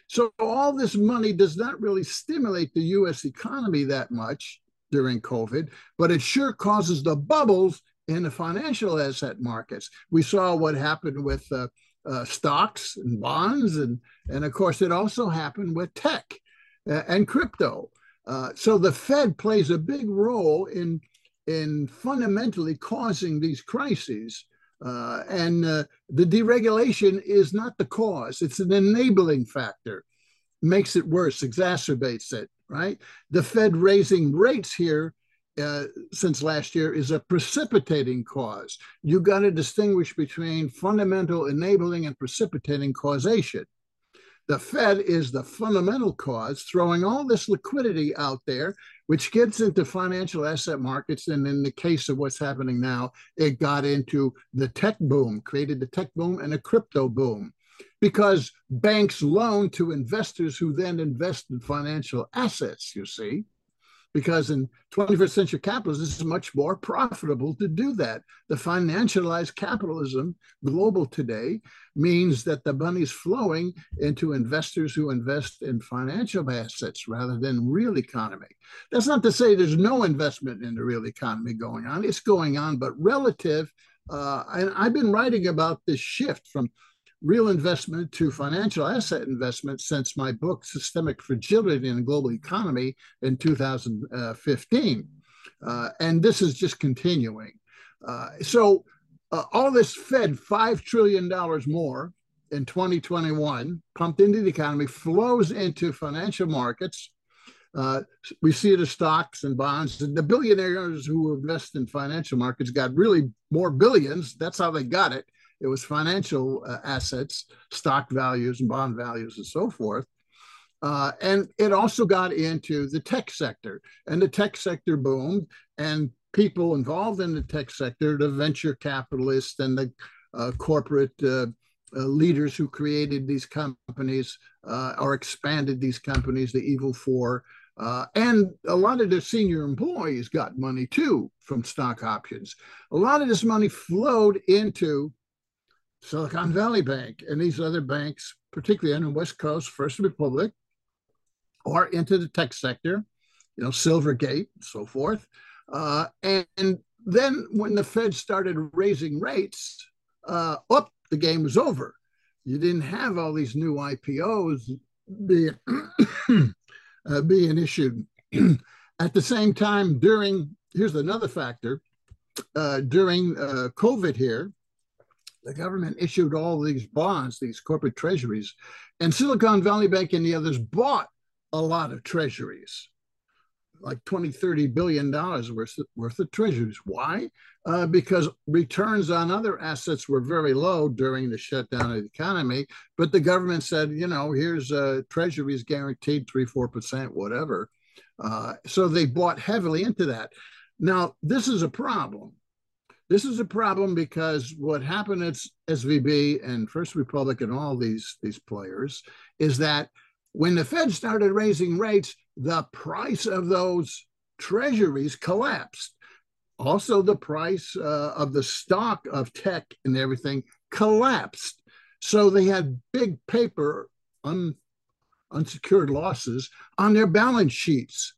So all this money does not really stimulate the US economy that much during COVID, but it sure causes the bubbles in the financial asset markets. We saw what happened with uh, uh, stocks and bonds, and, and of course, it also happened with tech uh, and crypto. Uh, so the Fed plays a big role in, in fundamentally causing these crises. Uh, and uh, the deregulation is not the cause, it's an enabling factor, makes it worse, exacerbates it, right? The Fed raising rates here uh, since last year is a precipitating cause. You got to distinguish between fundamental enabling and precipitating causation. The Fed is the fundamental cause, throwing all this liquidity out there, which gets into financial asset markets. And in the case of what's happening now, it got into the tech boom, created the tech boom and a crypto boom because banks loan to investors who then invest in financial assets, you see because in 21st century capitalism, it's much more profitable to do that. The financialized capitalism, global today, means that the money's flowing into investors who invest in financial assets rather than real economy. That's not to say there's no investment in the real economy going on. It's going on, but relative. Uh, and I've been writing about this shift from real investment to financial asset investment since my book, Systemic Fragility in the Global Economy, in 2015. Uh, and this is just continuing. Uh, so, uh, all this fed $5 trillion more in 2021, pumped into the economy, flows into financial markets. Uh, we see it as stocks and bonds. The billionaires who invest in financial markets got really more billions. That's how they got it it was financial uh, assets, stock values and bond values and so forth. Uh, and it also got into the tech sector, and the tech sector boomed, and people involved in the tech sector, the venture capitalists and the uh, corporate uh, uh, leaders who created these companies uh, or expanded these companies, the Evil Four, uh, and a lot of the senior employees got money too from stock options. A lot of this money flowed into Silicon Valley Bank and these other banks, particularly on the West Coast, First Republic, or into the tech sector, you know, Silvergate and so forth. Uh, and, and, then when the Fed started raising rates, uh, up the game was over. You didn't have all these new IPOs being, uh, being issued. At the same time, during here's another factor uh, during uh, COVID here, the government issued all these bonds, these corporate treasuries, and Silicon Valley Bank and the others bought a lot of treasuries, like 20, 30 billion dollars worth, worth of treasuries. Why? Uh, because returns on other assets were very low during the shutdown of the economy. But the government said, you know, here's uh, treasuries guaranteed three, four percent, whatever. Uh, so they bought heavily into that. Now, this is a problem this is a problem because what happened at SVB and First Republic and all these, these players is that when the Fed started raising rates, the price of those treasuries collapsed. Also, the price uh, of the stock of tech and everything collapsed. So they had big paper, un, unsecured losses on their balance sheets.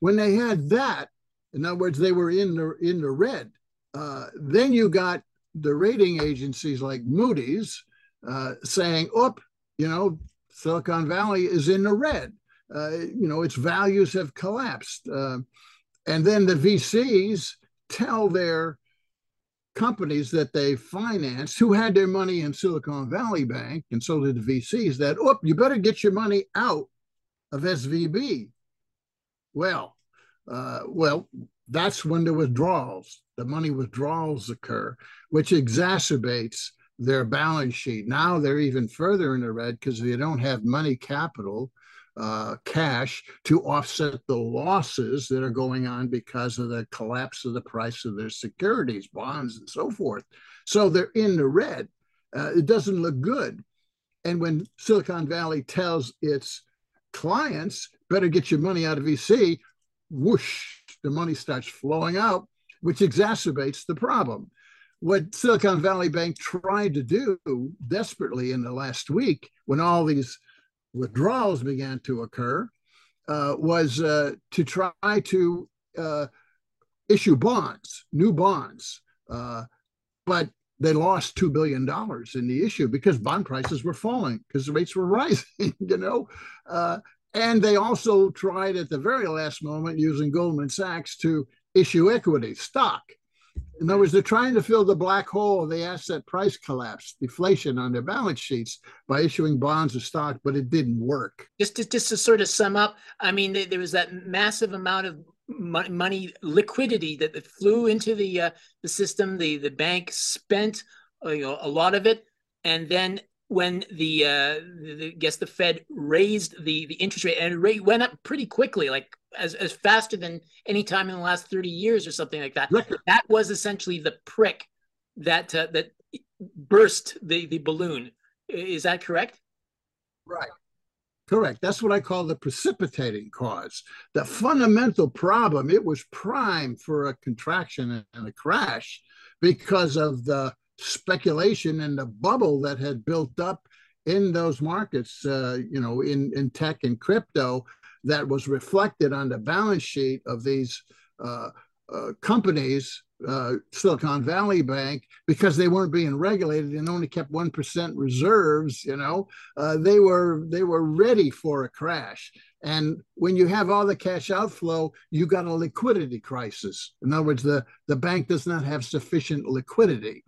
When they had that, in other words, they were in the in the red. Uh, then you got the rating agencies like Moody's uh, saying, "Up, you know, Silicon Valley is in the red. Uh, you know, its values have collapsed." Uh, and then the VCs tell their companies that they financed who had their money in Silicon Valley Bank, and so did the VCs, that, oh, you better get your money out of SVB. Well, uh, well, that's when the withdrawals, the money withdrawals occur, which exacerbates their balance sheet. Now they're even further in the red because they don't have money capital, uh, cash to offset the losses that are going on because of the collapse of the price of their securities, bonds, and so forth. So they're in the red. Uh, it doesn't look good. And when Silicon Valley tells its clients, better get your money out of VC, whoosh, the money starts flowing out, which exacerbates the problem. What Silicon Valley Bank tried to do desperately in the last week, when all these withdrawals began to occur, uh, was uh, to try to uh, issue bonds, new bonds. Uh, but they lost $2 billion in the issue because bond prices were falling because the rates were rising, you know. And they also tried at the very last moment using Goldman Sachs to issue equity, stock. In other words, they're trying to fill the black hole of the asset price collapse, deflation on their balance sheets by issuing bonds or stock, but it didn't work. Just to, just to sort of sum up, I mean, there was that massive amount of money liquidity that, that flew into the uh, the system. The the bank spent uh, you know a lot of it, and then when the, uh, the, I guess the Fed raised the the interest rate and it went up pretty quickly, like as as faster than any time in the last thirty years or something like that. Record. That was essentially the prick that uh, that burst the the balloon. Is that correct? Right. Correct. That's what I call the precipitating cause. The fundamental problem, it was prime for a contraction and a crash because of the speculation and the bubble that had built up in those markets, uh, you know, in, in tech and crypto that was reflected on the balance sheet of these uh, uh, companies, uh, Silicon Valley Bank, because they weren't being regulated and only kept one percent reserves. You know, uh, they were they were ready for a crash. And when you have all the cash outflow, you got a liquidity crisis. In other words, the, the bank does not have sufficient liquidity.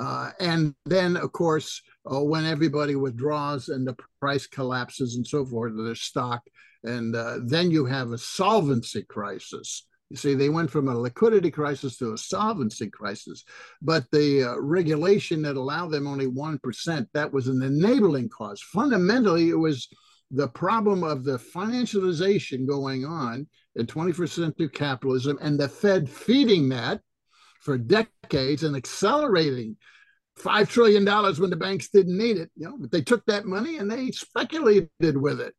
Uh, and then, of course, uh, when everybody withdraws and the price collapses and so forth their stock, and uh, then you have a solvency crisis. You see, they went from a liquidity crisis to a solvency crisis, but the uh, regulation that allowed them only 1%, that was an enabling cause. Fundamentally, it was the problem of the financialization going on in 21st century capitalism and the Fed feeding that for decades and accelerating five trillion dollars when the banks didn't need it. You know, but they took that money and they speculated with it.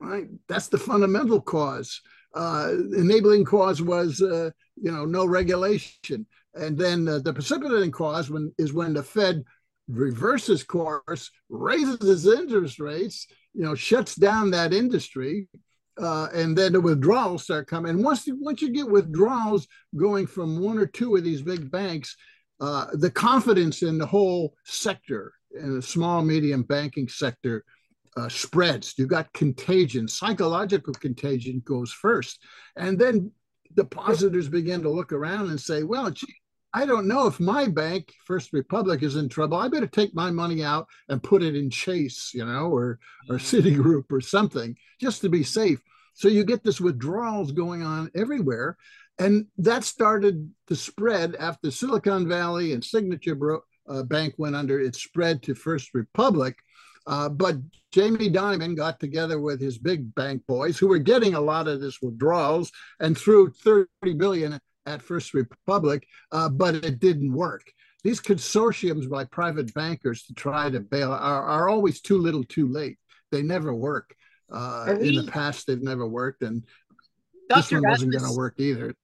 Right, that's the fundamental cause. Uh, enabling cause was, uh, you know, no regulation, and then uh, the precipitating cause when is when the Fed reverses course, raises its interest rates, you know, shuts down that industry, uh, and then the withdrawals start coming. And once you, once you get withdrawals going from one or two of these big banks, uh, the confidence in the whole sector, in the small medium banking sector, uh, spreads. You got contagion, psychological contagion goes first, and then depositors begin to look around and say, "Well, gee, I don't know if my bank, First Republic, is in trouble. I better take my money out and put it in Chase, you know, or or mm-hmm. Citigroup or something, just to be safe." So you get this withdrawals going on everywhere, and that started to spread after Silicon Valley and Signature Bro- uh, Bank went under. It spread to First Republic. Uh, but Jamie Dimon got together with his big bank boys who were getting a lot of this withdrawals and threw 30 billion at First Republic, uh, but it didn't work. These consortiums by private bankers to try to bail are, are always too little too late. They never work. Uh, we, in the past, they've never worked, and Dr. this one wasn't going to work either.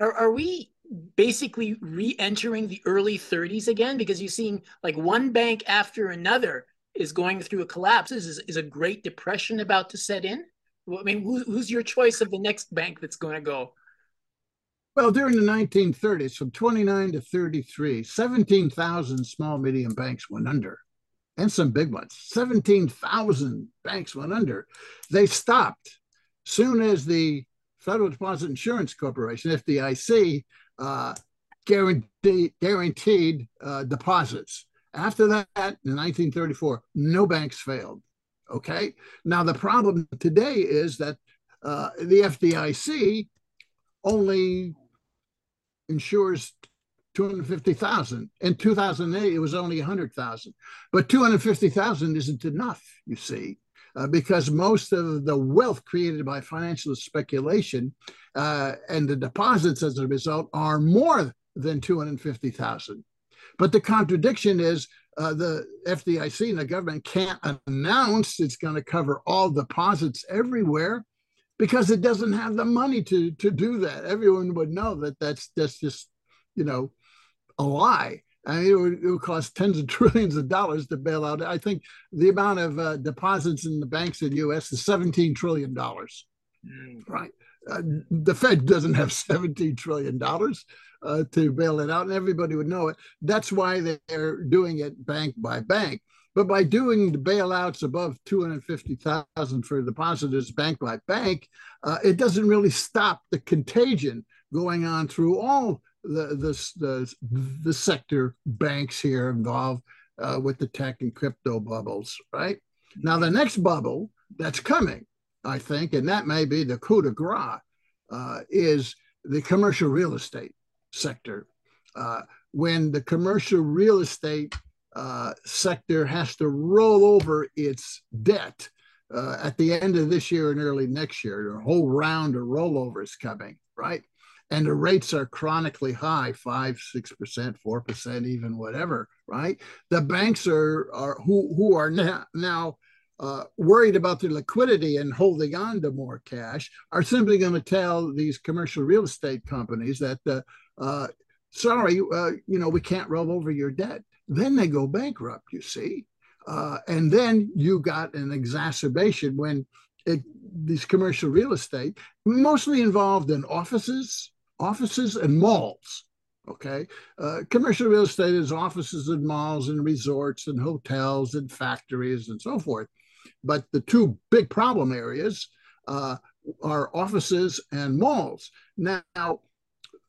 Are, are we basically re-entering the early 30s again? Because you're seeing like one bank after another is going through a collapse. Is is a Great Depression about to set in? I mean, who, who's your choice of the next bank that's going to go? Well, during the 1930s, from 29 to 33, 17,000 small medium banks went under, and some big ones. 17,000 banks went under. They stopped soon as the Federal Deposit Insurance Corporation, FDIC, uh, guaranteed, guaranteed uh, deposits. After that, in 1934, no banks failed. Okay. Now, the problem today is that uh, the FDIC only insures 250,000. In 2008, it was only 100,000. But 250,000 isn't enough, you see uh, because most of the wealth created by financial speculation uh, and the deposits as a result are more than 250,000. But the contradiction is uh, the FDIC and the government can't announce it's going to cover all deposits everywhere because it doesn't have the money to to do that. Everyone would know that that's that's just you know a lie. I mean, it would, it would, cost tens of trillions of dollars to bail out. I think the amount of uh, deposits in the banks in the U.S. is 17 trillion dollars. Mm. Right. Uh, the Fed doesn't have 17 trillion dollars uh, to bail it out, and everybody would know it. That's why they're doing it bank by bank. But by doing the bailouts above 250,000 for depositors bank by bank, uh, it doesn't really stop the contagion going on through all the the the, the sector banks here involved uh, with the tech and crypto bubbles, right? Now the next bubble that's coming, I think, and that may be the coup de grace, uh, is the commercial real estate sector. Uh, when the commercial real estate uh, sector has to roll over its debt uh, at the end of this year and early next year, a whole round of rollovers coming, right? And the rates are chronically high, five, six percent, four percent, even whatever, right? The banks are are who who are now now uh, worried about their liquidity and holding on to more cash are simply going to tell these commercial real estate companies that, uh, uh, sorry, uh, you know, we can't roll over your debt. Then they go bankrupt, you see. Uh, and then you got an exacerbation when it, these commercial real estate, mostly involved in offices, offices and malls. Okay. Uh, commercial real estate is offices and malls and resorts and hotels and factories and so forth. But the two big problem areas uh, are offices and malls. Now,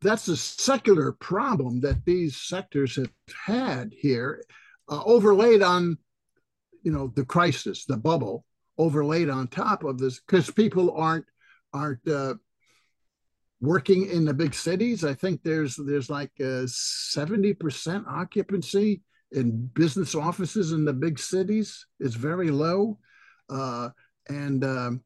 that's a secular problem that these sectors have had here, uh, overlaid on, you know, the crisis, the bubble, overlaid on top of this, because people aren't aren't uh, working in the big cities. I think there's there's like seventy percent occupancy in business offices in the big cities. It's very low, uh, and um,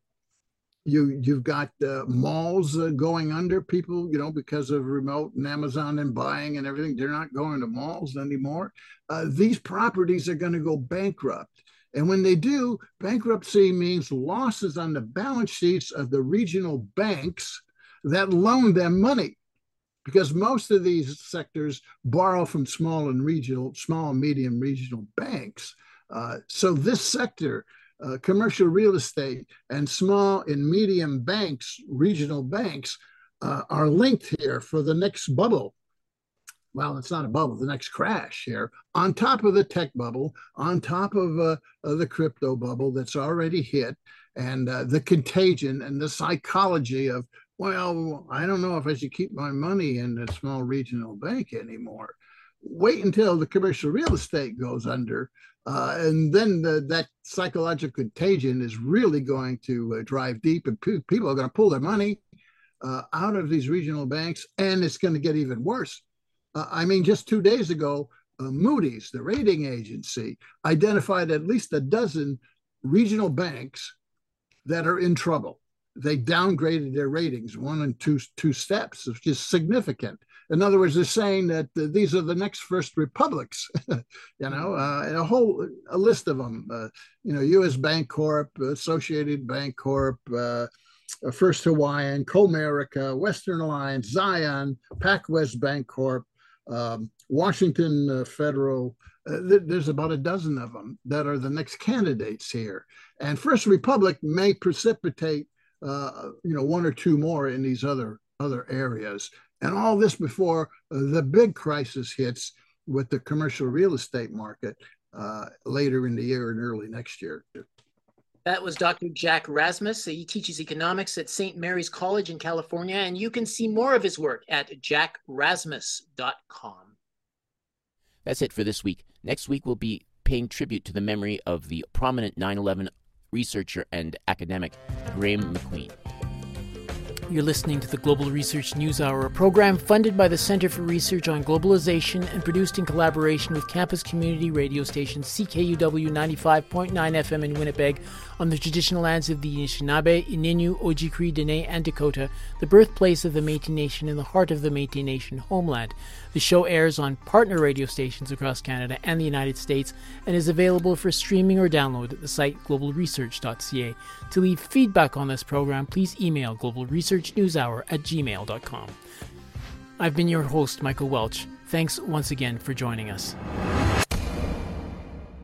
you you've got uh, malls uh, going under people you know because of remote and amazon and buying and everything. They're not going to malls anymore. Uh, these properties are going to go bankrupt. And when they do bankruptcy means losses on the balance sheets of the regional banks that loan them money. Because most of these sectors borrow from small and regional small and medium regional banks. Uh, so this sector uh, commercial real estate and small and medium banks, regional banks, uh, are linked here for the next bubble. Well, it's not a bubble, the next crash here, on top of the tech bubble, on top of, uh, of the crypto bubble that's already hit, and uh, the contagion and the psychology of, well, I don't know if I should keep my money in a small regional bank anymore. Wait until the commercial real estate goes under uh, and then the, that psychological contagion is really going to uh, drive deep, and pe- people are going to pull their money uh, out of these regional banks, and it's going to get even worse. Uh, I mean, just two days ago, uh, Moody's, the rating agency, identified at least a dozen regional banks that are in trouble. They downgraded their ratings one and two two steps, which is significant. In other words, they're saying that uh, these are the next first republics, you know, uh, and a whole a list of them. Uh, you know, U.S. Bancorp, Associated Bancorp, uh, First Hawaiian, Comerica, Western Alliance, Zion, PacWest Bancorp, um, Washington uh, Federal. Uh, th- there's about a dozen of them that are the next candidates here, and First Republic may precipitate, you know, one or two more in these other other areas. And all this before the big crisis hits with the commercial real estate market uh, later in the year and early next year. That was Dr. Jack Rasmus. He teaches economics at St. Mary's College in California, and you can see more of his work at jackrasmus.com. That's it for this week. Next week, we'll be paying tribute to the memory of the prominent 9 11 researcher and academic Graeme MacQueen. You're listening to the Global Research News Hour, a program funded by the Center for Research on Globalization and produced in collaboration with campus community radio station CKUW 95.9 FM in Winnipeg on the traditional lands of the Anishinaabe, Ininu, Ojibwe, Dene, and Dakota, the birthplace of the Métis Nation and the heart of the Métis Nation homeland. The show airs on partner radio stations across Canada and the United States and is available for streaming or download at the site globalresearch.ca. To leave feedback on this program, please email globalresearchnewshour at gmail.com. I've been your host, Michael Welch. Thanks once again for joining us.